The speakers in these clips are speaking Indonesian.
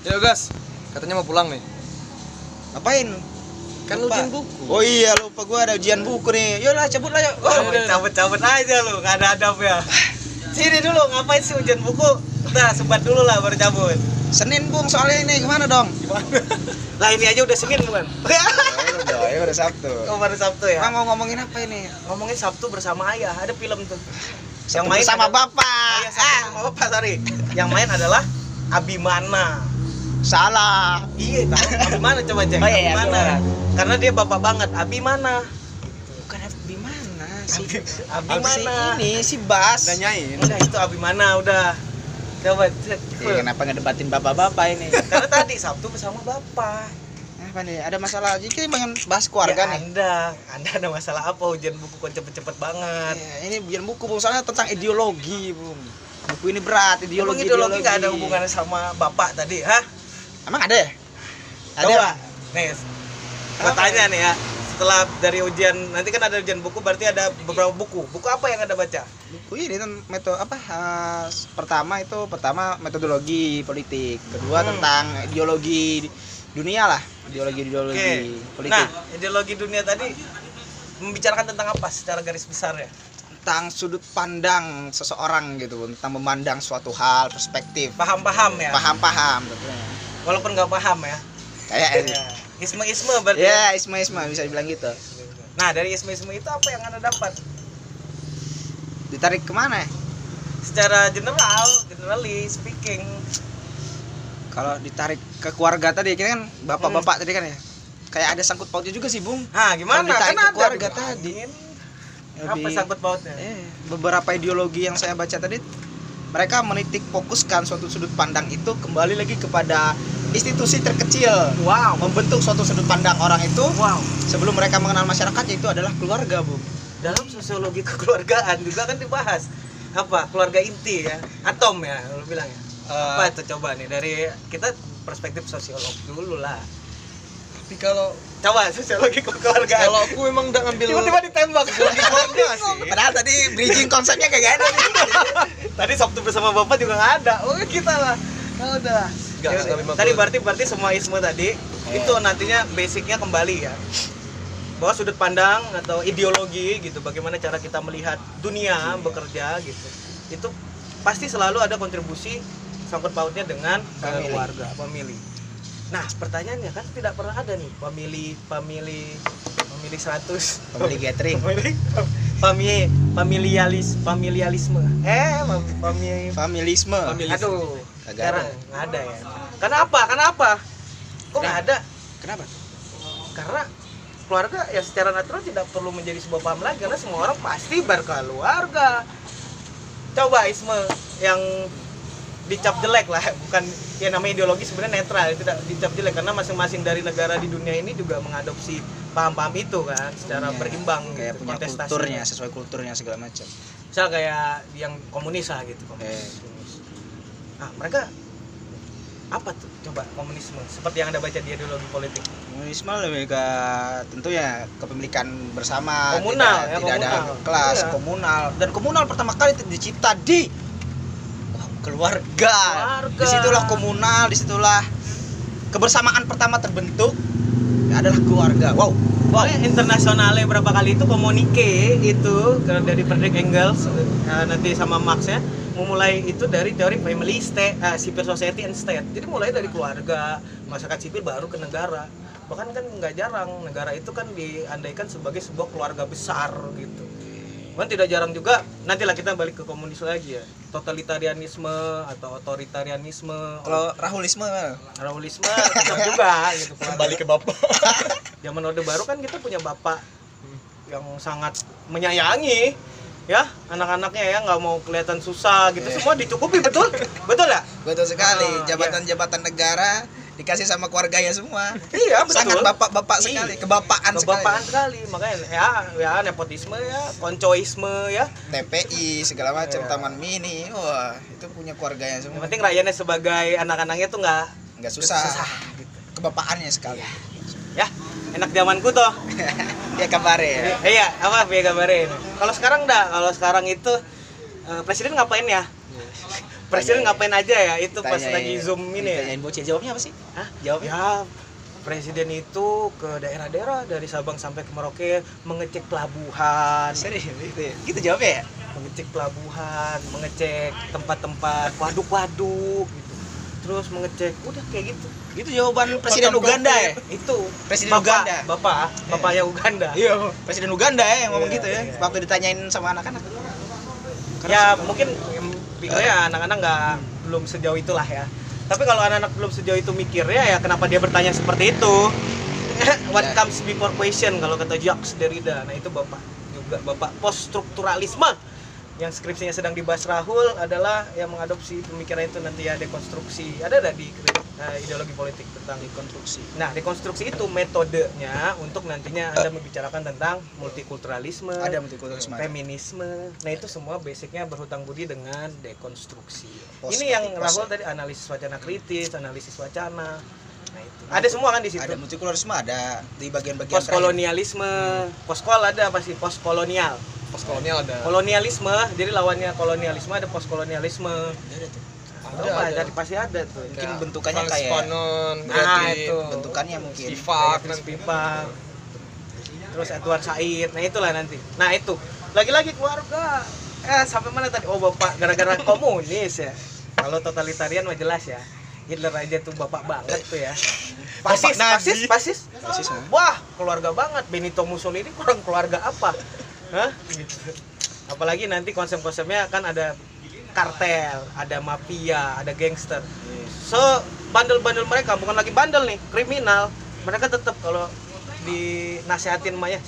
Yo gas, katanya mau pulang nih. Ngapain? Kan Lupa. ujian buku. Oh iya, lupa gua ada ujian buku nih. Yuk lah, cabut lah yuk. Oh, cabut-cabut aja lu, nggak ada adab ya. Sini dulu, ngapain sih ujian buku? Udah, sempat dulu lah baru cabut. Senin bung soalnya ini gimana dong? Lah ini aja udah Senin bukan? Oh, udah, ya udah Sabtu. Oh, baru Sabtu ya. Mau ngomongin apa ini? Ngomongin Sabtu bersama ayah, ada film tuh. Yang main sama ada- bapak. Ah, iya, Sabtu sama bapak, sorry. Yang main adalah Abimana. Salah. Iya, tahu Abimana coba cek. Oh, iya, iya, Abimana. Abimana. Karena dia bapak banget. Abimana. Bukan di mana sih? Abimana. Si ini si Bas. Udah nyain. Udah itu Abimana udah. Coba cek. Iya, kenapa ngedebatin bapak-bapak ini? Karena tadi Sabtu bersama bapak. Apa nih? Ada masalah aja kita pengen bahas keluarga Ya, nih. Anda, Anda ada masalah apa ujian buku kok cepet-cepet banget? Iya, ini ujian buku bung soalnya tentang ideologi bung. Buku ini berat Emang ideologi ideologi nggak ada hubungannya sama bapak tadi, hah? Emang ada ya? Coba, nih, Apa tanya nih ya. Setelah dari ujian, nanti kan ada ujian buku, berarti ada beberapa buku. Buku apa yang anda baca? buku ini kan metode apa eh, pertama itu pertama metodologi politik kedua Hmm. tentang ideologi dunia lah ideologi ideologi Oke. politik Nah, ideologi dunia tadi membicarakan tentang apa secara garis besar ya? tentang sudut pandang seseorang gitu tentang memandang suatu hal perspektif Paham-paham ya? paham-paham tentunya. Walaupun nggak paham ya. kayak ini Ya. Isme-isme berarti. ya isma isma bisa dibilang gitu Nah, dari isme-isme itu apa yang anda dapat? ditarik ke mana ya? Secara general, generally speaking, kalau ditarik ke keluarga tadi kita kan bapak-bapak tadi kan ya kayak ada sangkut pautnya juga sih bung Hah, gimana? Ditarik Kan ke keluarga tadi. Apa Lebih- sangkut pautnya? Eh, beberapa ideologi yang saya baca tadi mereka menitik fokuskan suatu sudut pandang itu kembali lagi kepada institusi terkecil. Wow. membentuk suatu sudut pandang orang itu Wow. sebelum mereka mengenal masyarakatnya itu adalah keluarga bu. Dalam sosiologi kekeluargaan juga kan dibahas. Apa? Keluarga inti ya. Atom ya lu bilang ya. Apa itu coba nih? Dari kita perspektif sosiolog dulu lah. Tapi kalau coba sosiologi kekeluargaan kalau aku emang udah ngambil tiba-tiba ditembak. Di keluarga sih. padahal tadi bridging konsepnya kayak gak ada. Tadi sabtu bersama bapak juga nggak ada. Oh kita lah. Oh, udah Ya, sekali mah tadi berarti berarti semua isme tadi itu nantinya basicnya kembali ya? Bahwa sudut pandang atau ideologi gitu bagaimana cara kita melihat dunia bekerja gitu. Itu pasti selalu ada kontribusi sangkut pautnya dengan eh, keluarga pemilih nah pertanyaannya kan tidak pernah ada nih pemilih pemilih pemilih 100 pemilih gathering. Pemilih pemilih familialis familialisme eh pemilih familisme. Famili- aduh Kagak ada. nggak ada ya. Kenapa kenapa? Kok nggak ada? Kenapa? Karena keluarga ya secara natural tidak perlu menjadi sebuah paham lagi karena semua orang pasti berkeluarga. Coba isme yang dicap jelek lah bukan ya namanya ideologi sebenarnya netral tidak dicap jelek karena masing-masing dari negara di dunia ini juga mengadopsi paham-paham itu kan secara Iya, berimbang kayak gitu, punya kulturnya sesuai kulturnya segala macam misal kayak yang komunis lah gitu komunis. Eh. Nah, mereka apa tuh coba komunisme seperti yang anda baca di ideologi politik komunisme lebih ke tentu ya kepemilikan bersama Komunal, tidak, ya, tidak ada komunal. kelas Iya. komunal dan komunal pertama kali dicipta di keluarga. Keluarga. di situlah komunal di situlah kebersamaan pertama terbentuk adalah keluarga wow Pokoknya internasionalnya berapa kali itu komunike itu dari Frederick Engels eh, nanti sama Marx ya memulai itu dari teori family state, eh, civil society and state. Jadi mulai dari keluarga, masyarakat sipil baru ke negara. Bahkan kan nggak jarang negara itu kan diandaikan sebagai sebuah keluarga besar gitu. Kan tidak jarang juga nantilah kita balik ke komunis lagi ya. Totalitarianisme atau otoritarianisme, kalau rahulisme rahulisme tetap juga gitu. kembali ke bapak. zaman orde baru kan kita punya bapak yang sangat menyayangi ya anak-anaknya ya nggak mau kelihatan susah gitu Iya. semua dicukupi betul betul ya betul sekali Ah, jabatan-jabatan negara dikasih sama keluarganya semua. Iya betul. Sangat bapak-bapak Iya. sekali kebapaan kebapaan sekali. Sekali makanya ya ya nepotisme ya koncoisme ya. TPI segala macam Iya. taman mini. Wah itu punya keluarganya yang semua penting rakyatnya sebagai anak-anaknya tuh nggak nggak susah, gitu. kebapaannya sekali. Ya enak zamanku kabare ya Eh, iya apa biar kabarin. Kalau sekarang dah kalau sekarang itu eh, presiden ngapain ya presiden ngapain aja ya itu pas lagi zoom ini ya bocil jawabnya apa sih? Hah? Jawabnya? Ya, presiden itu ke daerah-daerah dari Sabang sampai ke Merauke mengecek pelabuhan, Serius gitu ya? Gitu jawabnya ya? mengecek pelabuhan, mengecek tempat-tempat waduk-waduk gitu. Terus mengecek udah kayak gitu. Gitu jawaban Presiden Uganda ya? Itu Presiden Bapak, Uganda. Bapak, bapaknya Uganda. Iya, Presiden Uganda ya yang ngomong Iya, gitu ya. iya. Waktu ditanyain sama anak-anak. ya mungkin pikirnya anak-anak nggak belum sejauh itulah ya. Tapi kalau anak-anak belum sejauh itu mikirnya ya kenapa dia bertanya seperti itu? What Ya. comes before question kalau kata Jacques Derrida. Nah itu bapak juga bapak post strukturalisme yang skripsinya sedang dibahas Rahul adalah yang mengadopsi pemikiran itu nanti ya dekonstruksi ada ada di eh, ideologi politik tentang Konstruksi. Nah, rekonstruksi itu metodenya untuk nantinya Anda membicarakan tentang multikulturalisme, Ada multikulturalisme. feminisme. Nah, itu semua basicnya berhutang budi dengan dekonstruksi. Post- Ini yang post- Rahul tadi analisis wacana kritis, analisis wacana. Nah, itu. Ada semua kan di situ. Ada multikulturalisme ada di bagian-bagian Postkolonialisme, postkol ada apa sih? Postkolonial. Ada. Kolonialisme, jadi lawannya kolonialisme ada postkolonialisme. Ada tuh. Ada, Ada, ada. ada, pasti ada tuh. Mungkin Kayak bentukannya kayak- Fanon, Nah, itu. Bentukannya mungkin. Kayak nanti. pipa terus Edward Said nah itulah nanti nah itu lagi-lagi keluarga eh sampai mana tadi oh bapak gara-gara komunis ya kalau totalitarian mah jelas ya Hitler aja tuh bapak banget tuh ya pasis pasis pasis Pasis, ha? wah keluarga banget Benito Mussolini kurang keluarga apa Hah? Apalagi nanti konsep-konsepnya kan ada kartel ada mafia ada gangster so bandel-bandel mereka bukan lagi bandel nih kriminal mereka tetap kalau dinasehatin Maya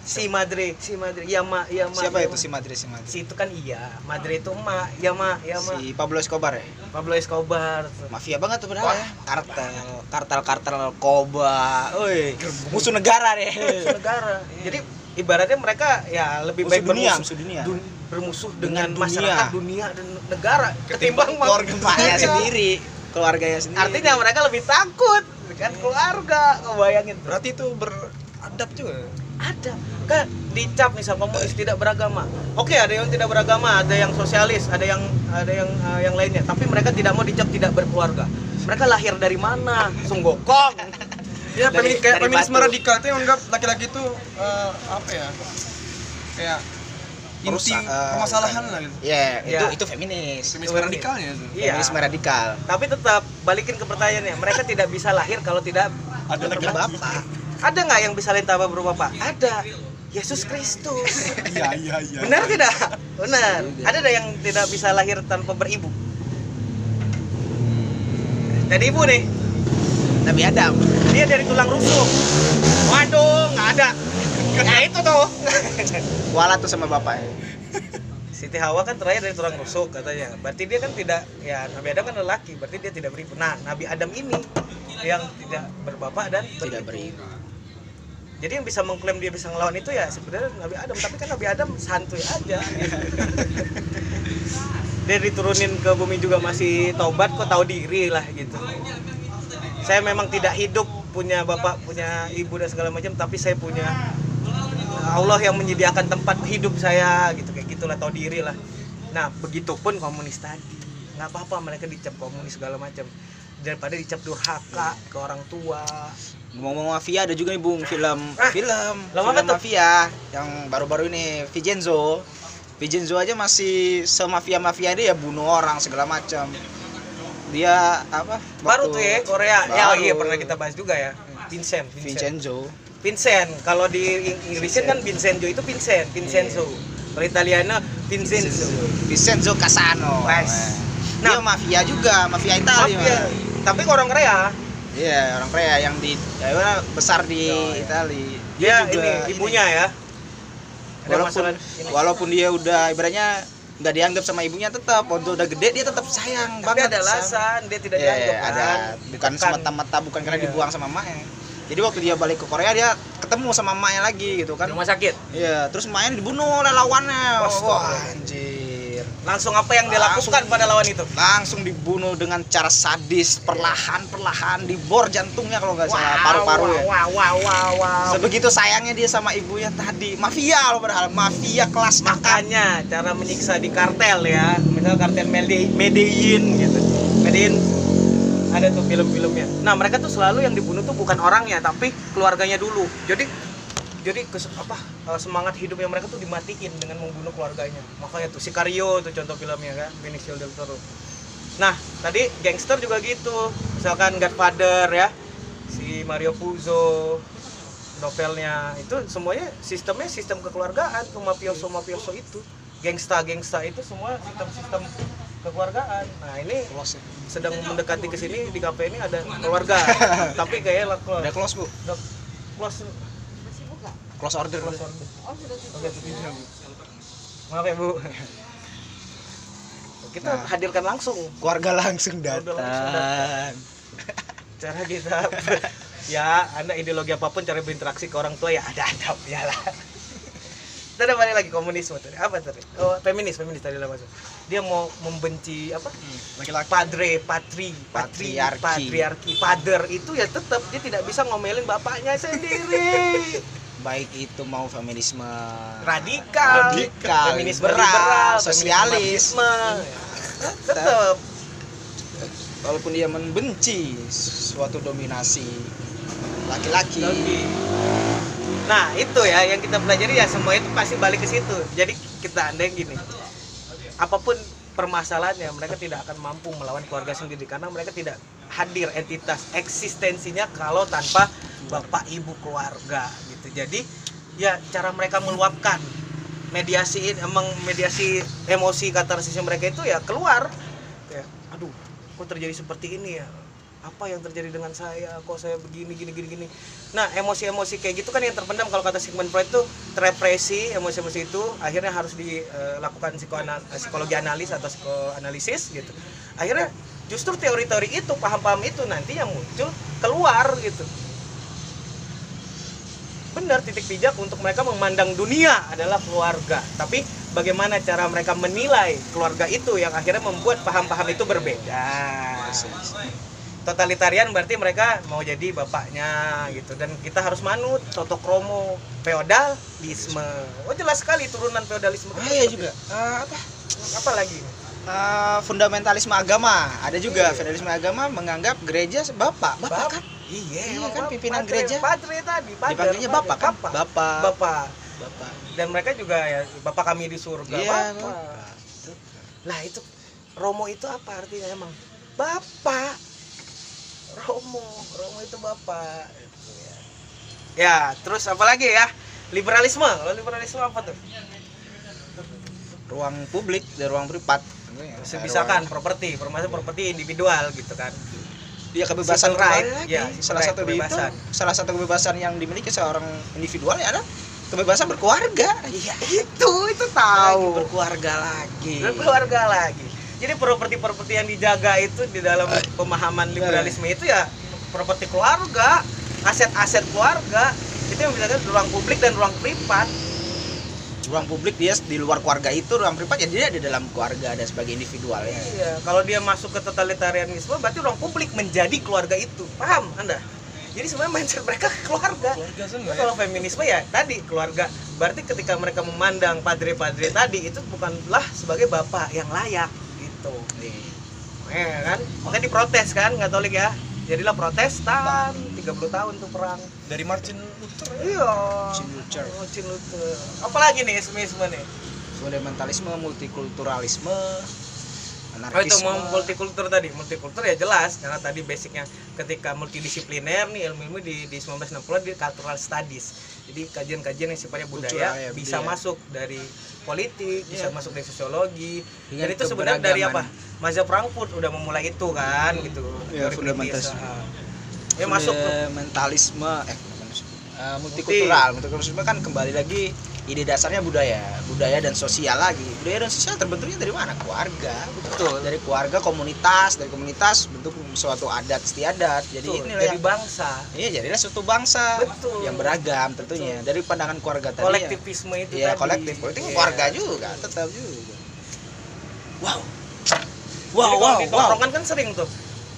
si Madre si Madre iya ma iya ma Siapa iya, itu Ma." si Madrid si Madrid? si itu kan iya Madre itu emak ya ma ya ma Si Pablo Escobar ya? Pablo Escobar tuh. Mafia banget tuh padahal ya. Kartel, kartel-kartel narkoba. Oi, musuh negara deh. musuh negara jadi ibaratnya mereka ya lebih Musuh baik dunia, bermusuh, musuh dunia. dun- bermusuh dengan, Dengan dunia. masyarakat dunia dan negara ketimbang keluarga Maknya Iya. sendiri, keluarganya sendiri. artinya mereka lebih takut kan keluarga kau bayangin tuh. Berarti itu beradab juga. ada kan dicap misal komunis tidak beragama oke ada yang tidak beragama ada yang sosialis ada yang ada yang eh, yang lainnya tapi mereka tidak mau dicap tidak berkeluarga mereka lahir dari mana sunggokong Ya, Dari- kayak dari feminisme batu. radikal itu yang menganggap laki-laki itu eh, apa ya? Kayak inti eh, permasalahan lah gitu. Iya, itu Ya. itu feminis. Feminisme radikalnya itu. iya Feminisme radikal. tapi tetap balikin ke pertanyaannya mereka tidak bisa lahir kalau tidak Ada Bapak. ada nggak yang bisa lahir tanpa berbapak ada Yesus Kristus Iya, iya, iya. benar tidak benar ada ada yang tidak bisa lahir tanpa beribu dari ibu nih Nabi Adam. dia dari tulang rusuk waduh nggak ada nah itu tuh Kuala tuh sama bapak. ya. Siti Hawa kan terakhir dari tulang rusuk katanya berarti dia kan tidak ya Nabi Adam kan lelaki berarti dia tidak beribu nah Nabi Adam ini yang tidak berbapak dan Tidak beribu. jadi yang bisa mengklaim dia bisa ngelawan itu ya sebenarnya Nabi Adam tapi kan Nabi Adam santuy aja dia diturunin ke bumi juga masih taubat kok tahu diri lah gitu saya memang tidak hidup punya bapak punya ibu dan segala macam tapi saya punya Allah yang menyediakan tempat hidup saya gitu kayak gitulah tahu diri lah nah begitupun komunis tadi nggak apa-apa mereka dicap komunis segala macam daripada dicap durhaka ke orang tua Ngomong-ngomong mafia ada juga nih Bung film Ah, film film apa tuh? mafia yang baru-baru ini Vincenzo. Vincenzo aja masih semafia-mafia dia ya bunuh orang segala macam. Dia apa? baru tuh ya Korea ya Baru. iya pernah kita bahas juga ya Vincent Vincent Vincenzo. Vincent kalau di Ing- Inggrisin kan Vincenzo itu Vincent Vincenzo kalau Italiano Vincenzo Vincenzo Casano. Wes. Nah, dia mafia juga, mafia Italia. Mafia. tapi orang Korea Iya, orang Korea yang di ya, mana, besar di Oh, iya. Italia. dia juga ini ibunya ya ada walaupun masalah ini. walaupun dia udah ibaratnya nggak dianggap sama ibunya tetap. Waktu udah gede dia tetap sayang tapi banget ada alasan dia tidak Iya, dianggap kan? Ada bukan. Ditekan. semata-mata bukan karena Iya. dibuang sama emaknya. Jadi waktu dia balik ke Korea dia ketemu sama emaknya lagi gitu kan. Rumah sakit? Iya terus emaknya dibunuh oleh lawannya. Wah anjir langsung apa yang dilakukan Langsung. pada lawan itu? langsung dibunuh dengan cara sadis perlahan perlahan dibor jantungnya kalau nggak salah Wow, paru-paru ya. wow wow wow wow. Sebegitu sayangnya dia sama ibunya tadi. Mafia loh padahal mafia kelas makanya cara menyiksa di kartel ya. Misal kartel Mede- Medellin gitu. Medellin ada tuh film-filmnya. Nah mereka tuh selalu yang dibunuh tuh bukan orangnya tapi keluarganya dulu. Jadi jadi kes, apa eh, semangat hidupnya mereka tuh dimatiin dengan membunuh keluarganya. Makanya tuh Sicario tuh contoh filmnya kan Benicio del Toro. Nah tadi gangster juga gitu. Misalkan Godfather ya si Mario Puzo novelnya. Itu semuanya sistemnya sistem kekeluargaan tuh mafioso mafioso itu. Gangsta gangsta itu semua sistem sistem kekeluargaan. Nah ini close ya. sedang mendekati ke sini di kafe ini ada keluarga. Tapi kayak lah udah close bu? Udah close close order close order. Bu. maaf ya bu kita Nah. hadirkan langsung keluarga langsung datang langsung datang. cara kita ya anda ideologi apa pun cara berinteraksi ke orang tua ya ada adab ya lah udah balik lagi komunisme tadi apa tadi oh feminis feminis tadi lah masuk dia mau membenci apa laki-laki padre patri patri Patriarki. patriarki pader itu ya tetap dia tidak bisa ngomelin bapaknya sendiri baik itu mau feminisme radikal, Radikal, feminisme liberal, liberal, sosialis. feminisme tetap walaupun dia membenci suatu dominasi laki-laki. Nah itu ya yang kita pelajari ya semua itu pasti balik ke situ. Jadi kita andai gini, apa pun permasalahannya mereka tidak akan mampu melawan keluarga sendiri karena mereka tidak hadir entitas eksistensinya kalau tanpa bapak ibu keluarga gitu. Jadi ya cara mereka meluapkan mediasi emang mediasi emosi katarsisnya mereka itu ya keluar. Kayak aduh kok terjadi seperti ini ya? Apa yang terjadi dengan saya? Kok saya begini gini gini gini? Nah emosi-emosi kayak gitu kan yang terpendam kalau kata Sigmund Freud itu terrepresi emosi-emosi itu akhirnya harus dilakukan psikoanal- psikologi analis atau psikoanalisis gitu. Akhirnya justru teori-teori itu paham-paham itu nanti yang muncul keluar gitu. Benar titik pijak untuk mereka memandang dunia adalah keluarga. Tapi bagaimana cara mereka menilai keluarga itu yang akhirnya membuat paham-paham itu berbeda? Totalitarian berarti mereka mau jadi bapaknya gitu. Dan kita harus manut toto kromo feodalisme. Oh jelas sekali turunan feodalisme. Ah iya juga. Eh, apa? Apa lagi Eh, fundamentalisme agama ada juga fundamentalisme agama menganggap gereja bapak bapak kan iya, Iya kan, bapak. pimpinan Padre- gereja. padre tadi padre, dipanggilnya padre, bapak kan bapak bapak bapak bapak dan mereka juga ya bapak kami di surga iya bapak. bapak Lah itu Romo itu apa artinya emang? Bapak. Romo, Romo itu bapak. Itu ya. Ya, terus apa lagi ya? Liberalisme. Kalau liberalisme apa tuh? ruang publik dan ruang privat Sebisakan properti, permasalahan properti individual gitu kan. dia kebebasan right, lagi. ya, salah right, satu di itu kebebasan. salah satu kebebasan yang dimiliki seorang individual ya adalah kebebasan berkeluarga Iya, itu itu lagi tahu. berkeluarga lagi Berkeluarga lagi. Jadi properti-properti yang dijaga itu di dalam pemahaman liberalisme itu ya properti keluarga, aset-aset keluarga. Itu yang bisa ruang publik dan ruang privat. Ruang publik dia di luar keluarga itu ruang privat ya dia di dalam keluarga dan sebagai individual ya Iya, kalau dia masuk ke totalitarianisme berarti ruang publik menjadi keluarga itu. Paham Anda? Jadi sebenarnya mindset mereka keluarga. keluarga semua ya Kalau feminisme ya tadi keluarga. Berarti ketika mereka memandang padre-padre tadi itu bukanlah sebagai bapak yang layak gitu. Ya kan? Makanya diprotes kan Katolik ya. Jadilah Protestan 30 tahun tuh perang. dari Martin Luther ya. Iya. Martin Luther. Martin Luther. Apalagi nih isme-isme nih? fundamentalisme multikulturalisme Oh itu anarkisme mau multikultur tadi, multikultur ya jelas karena tadi basicnya ketika multidisipliner nih ilmu-ilmu di, di 1960 di cultural studies. Jadi kajian-kajian yang sifatnya budaya ya, bisa budaya. masuk dari politik, bisa Iya. masuk dari sosiologi. Dengan Dan itu sebenarnya dari apa? Mazhab Frankfurt udah memulai itu kan gitu. Iya, Teori fundamentalisme. Ya masuk ke fundamentalisme eh uh, multikultural. Multikulturalisme kan kembali lagi ide dasarnya budaya budaya dan sosial lagi. Budaya dan sosial terbentuknya dari mana? Keluarga. Betul. dari keluarga komunitas. Dari komunitas bentuk suatu adat istiadat jadi Betul, ini dari bangsa. iya jadilah suatu bangsa Betul. yang beragam tentunya. Dari pandangan keluarga tadi Kolektivisme itu ya, ya tadi. kolektif. Politik Iya. keluarga juga tetap juga. Wow. Jadi wow kalau wow. wow kan sering tuh.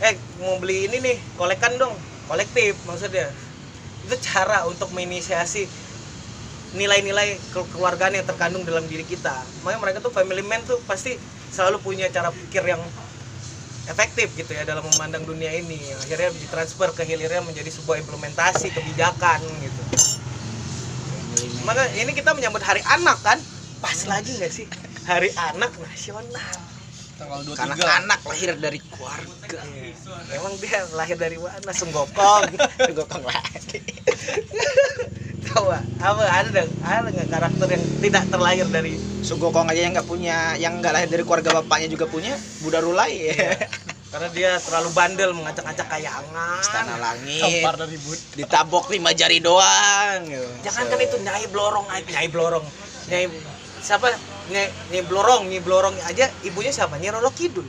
Eh mau beli ini nih kolekan dong kolektif maksudnya. Itu cara untuk menginisiasi nilai-nilai ke- kekeluargaan yang terkandung dalam diri kita. Makanya mereka tuh family man tuh pasti selalu punya cara pikir yang efektif gitu ya dalam memandang dunia ini. Akhirnya ditransfer ke hilirnya menjadi sebuah implementasi kebijakan gitu. Maka ini kita menyambut hari anak kan? Pas lagi nggak sih? Hari anak nasional tanggal 23 karena anak lahir dari keluarga Emang dia lahir dari mana? Senggokong. Gokong lagi Tahu apa? Ada dong? Ada nggak karakter yang tidak terlahir dari Sugokong aja yang nggak punya yang nggak lahir dari keluarga bapaknya juga punya Buddha Rulai ya karena dia terlalu bandel mengacak-acak kayangan. Istana Langit Tampar ribut ditabok lima jari doang gitu. Jangan kan itu nyai blorong aja, nyai blorong. Nyai siapa? Nyai blorong, nyai blorong aja ibunya siapa? Roro Kidul.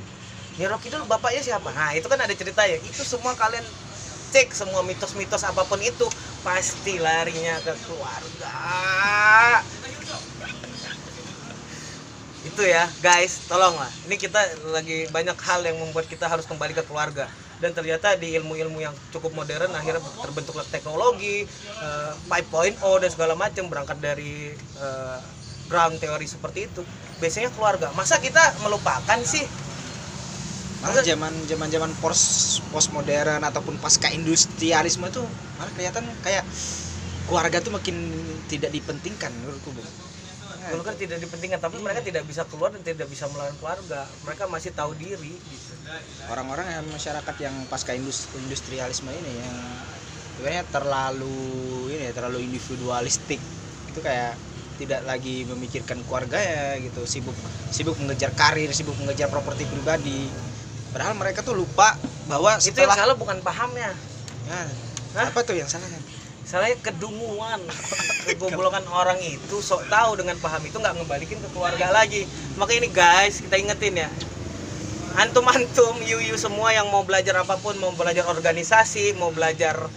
Roro Kidul bapaknya siapa? Nah, itu kan ada ceritanya. Itu semua kalian cek semua mitos-mitos apa pun itu pasti larinya ke keluarga. Itu ya, guys, tolonglah. Ini kita lagi banyak hal yang membuat kita harus kembali ke keluarga. Dan ternyata di ilmu-ilmu yang cukup modern akhirnya terbentuklah teknologi eh, 5.0 dan segala macam berangkat dari eh, ground teori seperti itu. Biasanya keluarga. Masa kita melupakan sih? malah zaman zaman zaman pos pos modern ataupun pasca industrialisme itu malah kelihatan kayak keluarga tuh makin tidak dipentingkan menurutku Bung. Dulu kan tidak dipentingkan, tapi mereka tidak bisa keluar dan tidak bisa melawan keluarga. Mereka masih tahu diri gitu. orang-orang yang masyarakat yang pasca indus- industrialisme ini yang sebenarnya terlalu ini ya terlalu individualistik itu kayak tidak lagi memikirkan keluarga ya gitu sibuk sibuk mengejar karir sibuk mengejar properti pribadi padahal mereka tuh lupa bahwa Itu yang setelah salah bukan pahamnya. Nah, Hah? apa tuh yang salah kan Salahnya kedunguan. Kegoblokan orang itu sok tahu dengan paham itu nggak ngembalikin ke keluarga lagi. Maka ini guys, kita ingetin ya. Antum-antum, you-you semua yang mau belajar apa pun, mau belajar organisasi, mau belajar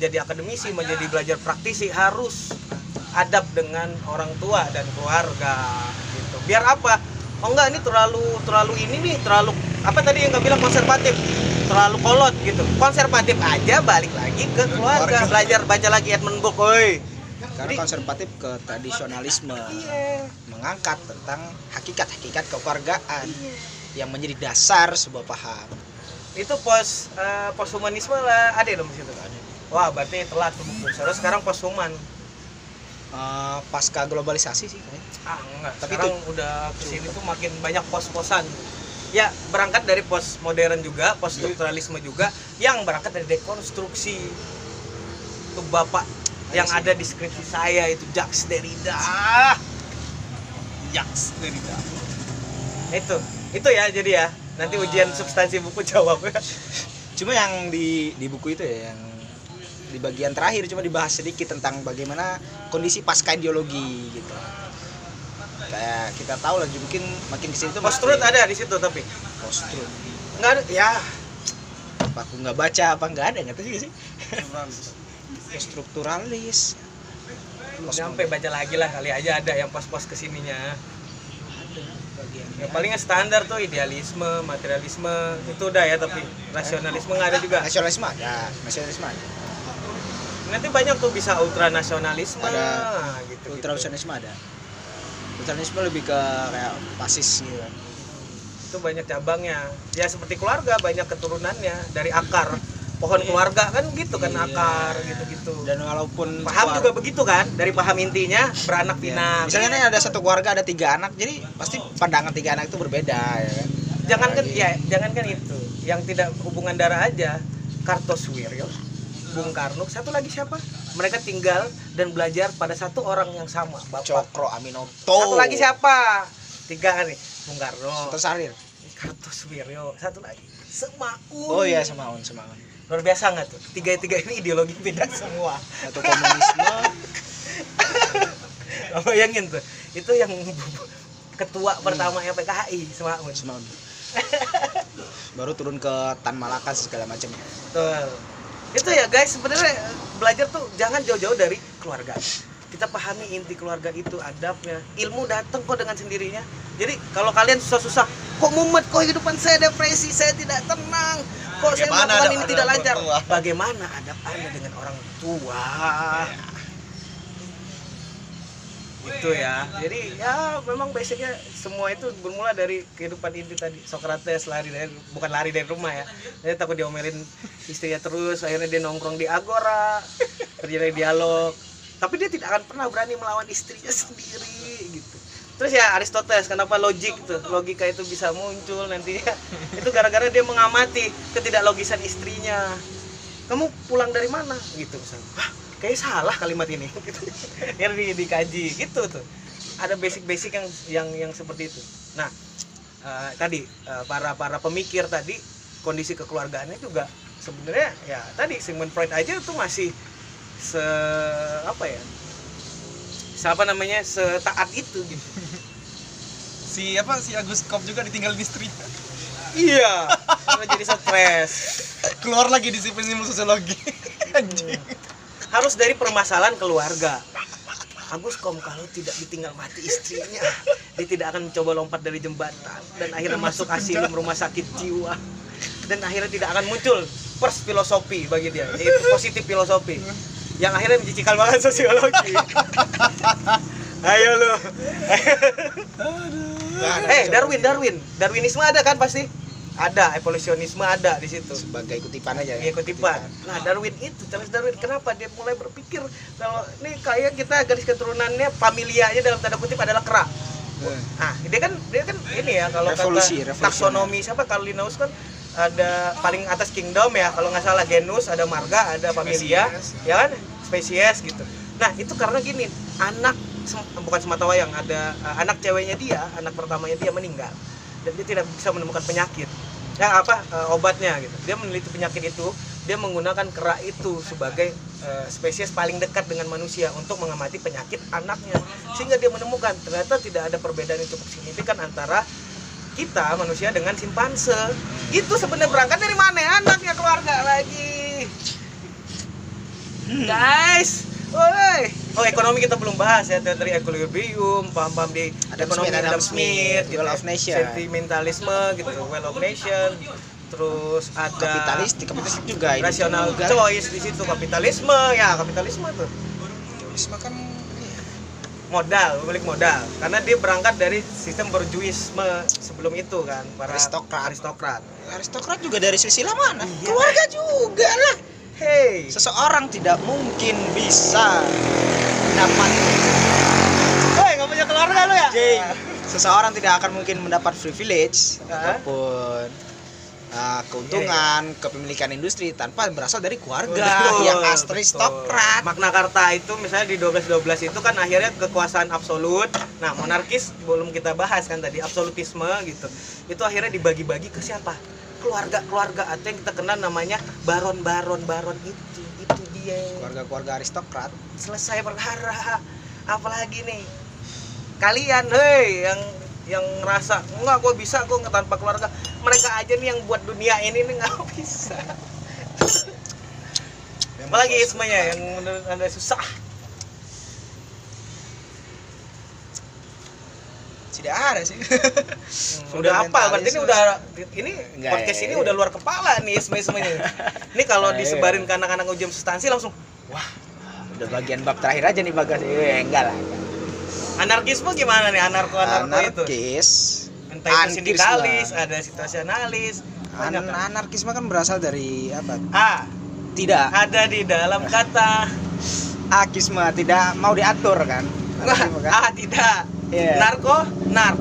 jadi akademisi, menjadi belajar praktisi harus adab dengan orang tua dan keluarga gitu. Biar apa? Oh enggak ini terlalu terlalu ini nih, terlalu apa tadi yang nggak bilang konservatif? Terlalu kolot gitu. Konservatif aja balik lagi ke keluarga, belajar baca lagi Edmund Burke, oi. karena Jadi- konservatif ke tradisionalisme Iya. mengangkat tentang hakikat-hakikat kekeluargaan yang menjadi dasar sebuah paham Itu pos eh, pos humanisme lah ada dong di situ. Wah, berarti telat tuh buku. Sekarang pos human. Eh, pasca globalisasi sih kayaknya Ah, enggak. Tapi Sekarang udah ke sini tuh makin banyak pos-posan. Ya, berangkat dari pos modern juga, pos strukturalisme juga, yang berangkat dari dekonstruksi. Tuh Bapak yang sih. ada di skripsi saya itu Jacques Derrida. Yaks dari dalam. Itu. Itu ya jadi ya. Nanti ujian substansi buku jawabnya. cuma yang di di buku itu ya yang di bagian terakhir cuma dibahas sedikit tentang bagaimana kondisi pasca ideologi gitu. Kayak kita tahu lah mungkin makin ke sini tuh Post truth ada di situ tapi. Post truth enggak ada ya. Apa aku nggak baca apa nggak ada nggak tahu sih. Strukturalis sampai baca lagi lah kali aja ada yang pos-pos ke sininya. Ada ya palingnya standar tuh idealisme materialisme itu udah ya tapi rasionalisme nggak ada juga. Nasionalisme ada nasionalisme ada nanti banyak tuh bisa ultranasionalisme. Ada. gitu ultranasionalisme ada. Ultranasionalisme lebih ke kayak fasis gitu kan. Itu banyak cabangnya. Ya seperti keluarga banyak keturunannya. Dari akar. Pohon keluarga kan gitu kan Iya. akar gitu-gitu. Dan walaupun paham keluar- juga begitu kan? Dari paham intinya beranak Iya. pinak. Misalnya nih ada satu keluarga ada tiga anak jadi pasti pandangan tiga anak itu berbeda ya kan? Jangan kan Lagi. ya jangan kan itu. Yang tidak hubungan darah aja Kartosuwiryo Bung Karno. Satu lagi siapa? Mereka tinggal dan belajar pada satu orang yang sama bapak. Cokro Aminoto. Satu lagi siapa? Tiga kan nih Bung Karno. Sultan Syahrir Kartosuwiryo satu lagi. Semaun. Oh iya Semaun Semaun. Luar biasa nggak tuh? Tiga tiga ini ideologi beda semua. Satu komunisme. Bayangin tuh. Itu yang ketua pertama yang PKI Semaun. Semaun. Baru turun ke Tan Malaka segala macam. Betul. Itu ya guys, sebenarnya belajar tuh jangan jauh-jauh dari keluarga. Kita pahami inti keluarga itu adabnya. Ilmu datang kok dengan sendirinya. Jadi kalau kalian susah-susah kok mumet kok kehidupan saya depresi saya tidak tenang kok saya Bagaimana melakukan ada- ini tidak lancar bagaimana adab anda dengan orang tua itu ya. Jadi ya memang basicnya semua itu bermula dari kehidupan inti tadi. Socrates lari dari bukan lari dari rumah ya. Dia takut diomelin istrinya terus akhirnya dia nongkrong di agora terjadi dialog. Tapi dia tidak akan pernah berani melawan istrinya sendiri gitu. Terus ya Aristoteles kenapa logik tuh logika itu bisa muncul nantinya itu gara-gara dia mengamati ketidaklogisan istrinya. Kamu pulang dari mana? Gitu misalnya kayak salah kalimat ini. Gitu. Di, dikaji. Gitu tuh. Ada basic-basic yang yang yang seperti itu. Nah eh, tadi eh, para para pemikir tadi kondisi kekeluargaannya juga sebenarnya ya tadi Sigmund Freud aja itu masih se apa ya siapa namanya setaat itu gitu. Si apa si Agus Kop juga ditinggal istrinya iya. Karena jadi stres. Keluar lagi disiplin ilmu sosiologi. Anjing harus dari permasalahan keluarga. Agus Kom kalau tidak ditinggal mati istrinya, dia tidak akan mencoba lompat dari jembatan dan akhirnya masuk asilum rumah sakit jiwa dan akhirnya tidak akan muncul pers filosofi bagi dia, yaitu positif filosofi yang akhirnya mencicikan banget sosiologi. Ayo lu. eh Darwin, Darwin, Darwinisme ada kan pasti? Ada, evolusionisme ada di situ sebagai kutipan aja ya Iya kutipan. Nah Darwin itu Charles Darwin kenapa dia mulai berpikir kalau ini kayak kita garis keturunannya familianya dalam tanda kutip adalah kera. Hmm. Nah dia kan dia kan ini ya kalau Revolusi, kata revolusioner. taksonomi siapa Linnaeus kan ada paling atas kingdom ya kalau nggak salah genus ada marga ada familia Spesies. ya kan spesies gitu. Nah itu karena gini anak sem- bukan semata wayang ada uh, anak ceweknya dia anak pertamanya dia meninggal dan dia tidak bisa menemukan penyakit ya apa uh, obatnya gitu. Dia meneliti penyakit itu dia menggunakan kera itu sebagai uh, spesies paling dekat dengan manusia untuk mengamati penyakit anaknya. Sehingga dia menemukan ternyata tidak ada perbedaan yang cukup signifikan antara kita manusia dengan simpanse. Itu sebenarnya berangkat dari mana anaknya keluarga lagi? Guys Woi, oh ekonomi kita belum bahas ya. Teori equilibrium, paham-paham di Adam ekonomi Smith, Adam Adam Smith, Smith, Well of Nation. sentimentalisme gitu, well of nation, terus ada kapitalistik kapitalistik juga ini. Rational juga. choice di situ kapitalisme. Ya kapitalisme tuh. Kapitalisme kan iya. modal pemilik modal. Karena dia berangkat dari sistem berjuisme sebelum itu kan para Aristokrat. aristokrat. Aristokrat juga dari silsilah mana? Iya. keluarga juga lah hey seseorang tidak mungkin bisa mendapat Woi, nggak punya keluarga lu ya Jing. seseorang tidak akan mungkin mendapat privilege Hah? ataupun uh, keuntungan kepemilikan industri tanpa berasal dari keluarga Betul, yang aristokrat Magna Carta itu misalnya di 1212 itu kan akhirnya kekuasaan absolut. Nah, monarkis belum kita bahas kan tadi absolutisme gitu. Itu akhirnya dibagi-bagi ke siapa? Keluarga-keluarga atau yang kita kenal namanya baron-baron baron itu. Itu dia. keluarga-keluarga aristokrat Selesai perkara. Apalagi nih? Kalian hei yang yang ngerasa enggak gue bisa gue nggak tanpa keluarga mereka aja nih yang buat dunia ini nih nggak bisa apalagi ismenya yang menurut anda susah tidak ada sih. Hmm, udah apa? Berarti ini udah ini Enggak, podcast ya, ini ya. udah luar kepala nih isme ismenya ini kalau Nah, iya. disebarin ke anak-anak ujian substansi langsung wah udah bagian bab terakhir aja nih bagas. Eh, enggak lah. Anarkisme gimana nih? Anarko anarko itu? Anarkis. Entah itu sindikalis lah. ada situasionalis An banyak kan? anarkisme kan berasal dari apa? Ah tidak. Ada di dalam kata. Akisme tidak mau diatur kan? Kan? ah tidak Iya. narko nar.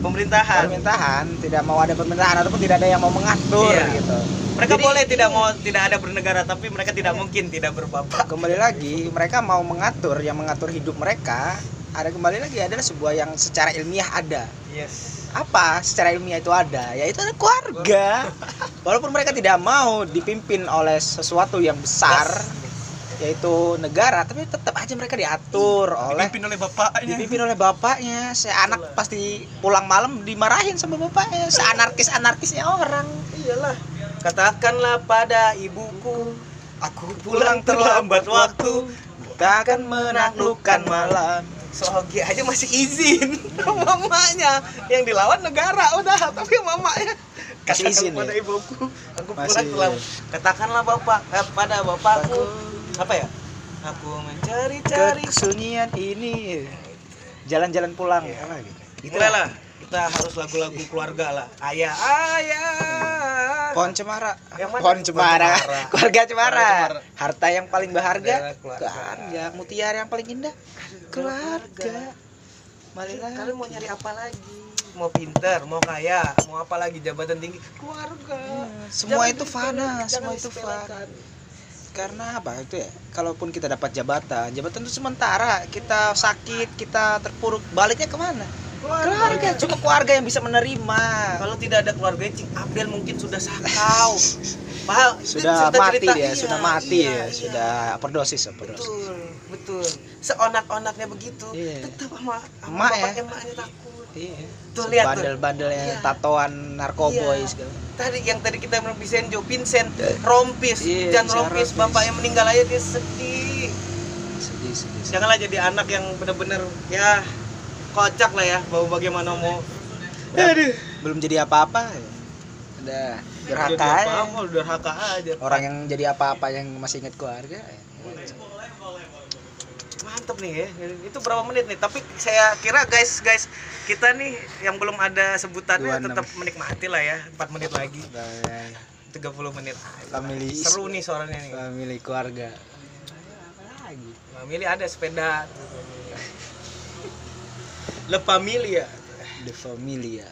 Pemerintahan. Pemerintahan tidak mau ada pemerintahan ataupun tidak ada yang mau mengatur Iya. gitu. Mereka Jadi, boleh tidak mau tidak ada bernegara tapi mereka tidak mungkin tidak berbapak. Kembali lagi mereka mau mengatur yang mengatur hidup mereka ada kembali lagi adalah sebuah yang secara ilmiah ada. Yes. Apa? Secara ilmiah itu ada yaitu ada keluarga. Walaupun mereka tidak mau dipimpin oleh sesuatu yang besar yaitu negara tapi tetap aja mereka diatur oleh dipimpin oleh bapaknya. dipimpin oleh bapaknya. Si anak pasti pulang malam dimarahin sama bapaknya seanarkis anarkisnya orang. Iyalah. Katakanlah pada ibuku aku pulang terlambat waktu kita akan menaklukkan malam. Sogi aja masih izin mamanya yang dilawan negara udah tapi mamanya Masih izin, pada ya? ibuku aku pulang katakanlah bapak eh, pada bapakku apa ya? Aku mencari-cari kesunyian ini. Jalan-jalan pulang. Apa gitu. Gitu Mulai lah. kita harus lagu-lagu keluarga lah. Ayah ayah. Pohon cemara. Yang mana? pohon cemara. Pohon cemara. keluarga cemara. Cemara. harta yang paling berharga. keluarga. keluarga. Mutiara yang paling indah. Keluarga. Marilah. Kalian mau nyari apa lagi? Mau pinter mau kaya mau apa lagi? Jabatan tinggi. Keluarga. Semua Jangan itu fana jangan semua itu fana. Karena apa? Itu ya kalaupun kita dapat jabatan jabatan itu sementara kita sakit kita terpuruk baliknya ke mana? Keluarga. Cuma keluarga yang bisa menerima. Kalau tidak ada keluarga Cing Abdel mungkin sudah sakau. Paham? Itu sudah cerita- mati cerita, dia iya, sudah mati iya, ya iya. sudah overdosis overdosis betul betul. Seonak-onaknya begitu. Iya. tetap sama, sama ya. emaknya takut. Iya Tuh, lihat tuh. bandel-bandel yang Iya. tatoan narkoboy Iya. segala tadi yang tadi kita bilang Vicenjo Vincent rompis Iya, jangan bisa rompis rompis. bapaknya meninggal aja dia sedih sedih sedih, sedih. janganlah jadi anak yang bener-bener ya kocak lah ya mau bagaimana mau Aduh. belum jadi apa-apa ya. udah durhaka aja. durhaka aja orang yang jadi apa-apa yang masih ingat keluarga ya. Mantep nih ya. Itu berapa menit nih? Tapi saya kira guys guys kita nih yang belum ada sebutannya 26. tetap menikmati lah ya 4 menit lagi. Udah, 30 menit. Family seru nih suaranya nih. family keluarga. Lagi? Family ada sepeda. Le Familia. The familia.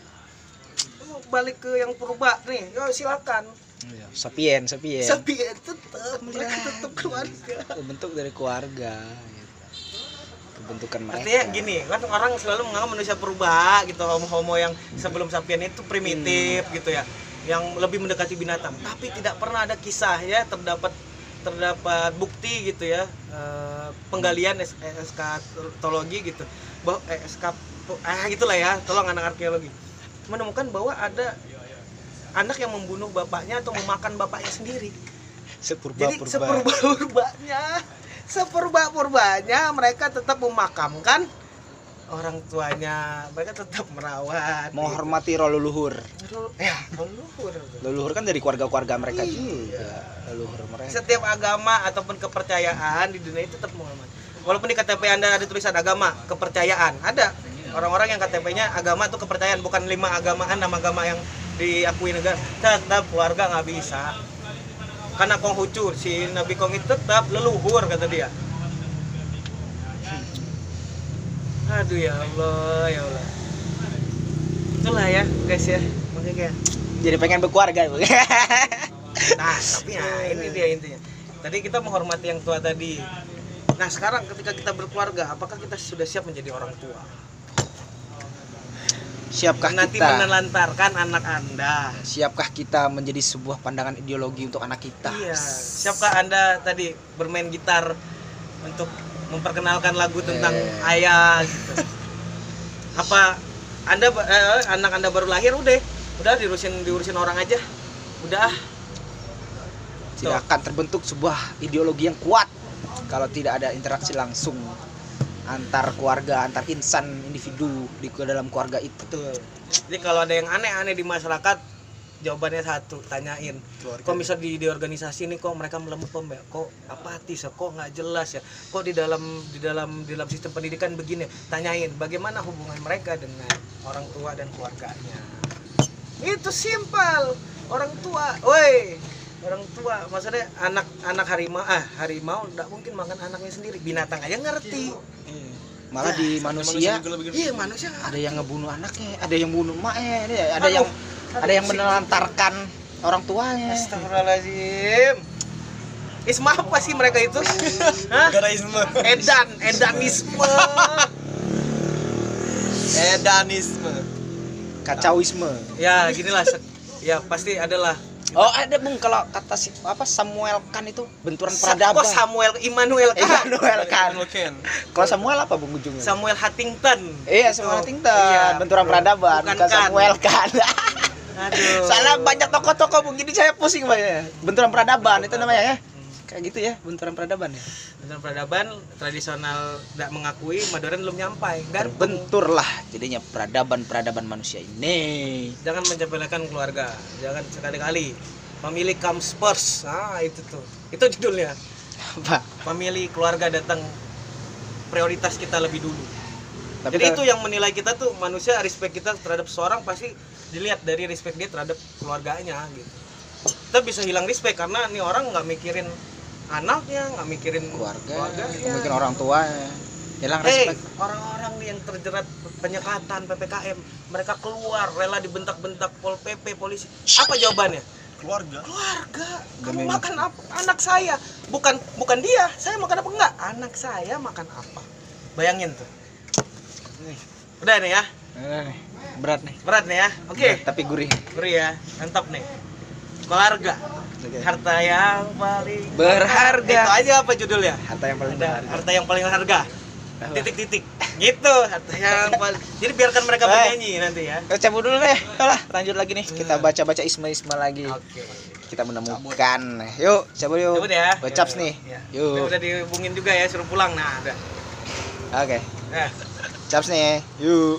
Balik ke yang purba nih. Yo silakan. Iya, sapien sapien tapi ya tetap mereka tetap keluarga. Bentuk dari keluarga kebentukan mereka. Artinya gini, kan orang selalu menganggap manusia purba gitu, homo-homo yang sebelum sapien itu primitif gitu ya, yang lebih mendekati binatang. Tapi tidak pernah ada kisah ya terdapat terdapat bukti gitu ya eh, penggalian eh, eskatologi gitu, bahwa eh, eskap ah gitulah ya, tolong anak arkeologi. Menemukan bahwa ada anak yang membunuh bapaknya atau memakan bapaknya sendiri. sepurba Jadi purba sepurba-purbanya, sepurba-purbanya mereka tetap memakamkan orang tuanya. Mereka tetap merawat. menghormati roh leluhur gitu. Ya, leluhur. leluhur kan dari keluarga-keluarga mereka Iya. juga leluhur mereka Setiap agama ataupun kepercayaan di dunia itu tetap menghormati. Walaupun di KTP Anda ada tulisan agama, kepercayaan, ada orang-orang yang KTP-nya agama itu kepercayaan, bukan lima agama enam agama yang diakui negara. Tetap keluarga nggak bisa. Karena Konghucu si Nabi Kong itu tetap leluhur kata dia. Aduh ya Allah, ya Allah. Itulah ya, guys ya. Kayak jadi pengen berkeluarga Bu. Nah, tapi ya ini dia intinya. Tadi kita menghormati yang tua tadi. Nah, sekarang ketika kita berkeluarga, apakah kita sudah siap menjadi orang tua? Siapkah Nanti kita menelantarkan anak Anda. siapkah kita menjadi sebuah pandangan ideologi untuk anak kita Iya. Siapkah Anda tadi bermain gitar untuk memperkenalkan lagu tentang Eh. ayah gitu? Apa Anda eh, anak Anda baru lahir udah udah diurusin diurusin orang aja. Udah ah. tidak akan terbentuk sebuah ideologi yang kuat kalau tidak ada interaksi langsung antar keluarga, antar insan, individu di ke dalam keluarga itu. Betul. Jadi kalau ada yang aneh-aneh di masyarakat, jawabannya satu, tanyain. Kok bisa di, di organisasi ini kok mereka melempem ya? Kok apatis ya? Kok nggak jelas ya? Kok di dalam di dalam di dalam sistem pendidikan begini? Tanyain bagaimana hubungan mereka dengan orang tua dan keluarganya. Itu simpel. Orang tua, woi, orang tua maksudnya anak anak harimau ah harimau nggak mungkin makan anaknya sendiri binatang aja ngerti Malah di manusia lebih iya manusia ada yang ngebunuh anaknya, ada yang bunuh emaknya, ada- ada yang ada yang menelantarkan orang tuanya. Astagfirullahaladzim Isma apa sih mereka itu? Garaisme. Edan, edanisme Edanisme. Kacauisme. Ya ginilah Ya pasti adalah Oh, ada Bung kalau kata si apa Samuel Kan itu benturan peradaban. Kok Samuel Immanuel Kant? Immanuel Kan. Kalau Samuel apa Bung ujungnya? Samuel Huntington Iya. Samuel Huntington, Iya, benturan peradaban, Bukan bukan. Samuel Kan. Aduh Salah banyak tokoh-tokoh begini saya pusing banyak. Benturan peradaban itu namanya ya. Kayak gitu ya benturan peradaban ya? Tentang peradaban tradisional tidak mengakui Madoran belum nyampai. Dan terbenturlah jadinya peradaban-peradaban manusia ini. Jangan mencepelekan keluarga jangan sekali-kali. Family comes first ah itu tuh. Itu judulnya. Apa? Family keluarga datang prioritas kita lebih dulu. Tapi jadi itu yang menilai kita tuh manusia respect kita terhadap seseorang pasti dilihat dari respect dia terhadap keluarganya gitu. Kita bisa hilang respect karena nih orang nggak mikirin anaknya nggak mikirin keluarga keluarganya. mungkin orang tua hilang Hei, respect orang-orang nih yang terjerat penyekatan PPKM, mereka keluar rela dibentak-bentak Pol PP, polisi. Apa jawabannya? keluarga Keluarga. Kamu Demi- makan apa? Anak saya. Bukan bukan dia. Saya makan apa enggak? Anak saya makan apa? Bayangin tuh. Nih, Udah nih ya. udah nih, berat nih Berat nih ya. Oke. Berat, tapi gurih Beri ya. Mantap nih. Keluarga. Harta yang paling Berharga. Itu aja apa judulnya? harta yang paling berharga harta yang paling harga. Apa? Titik-titik. Gitu, harta yang paling. Jadi biarkan mereka Eh. bernyanyi nanti ya. kita cabut dulu deh lah lanjut lagi nih kita baca-baca isma-isma lagi Oke. kita menemukan yuk cabut yuk Cabut ya. Gocaps nih Ya. yuk Udah dihubungin juga ya suruh pulang. Nah, udah. oke Nah. caps nih yuk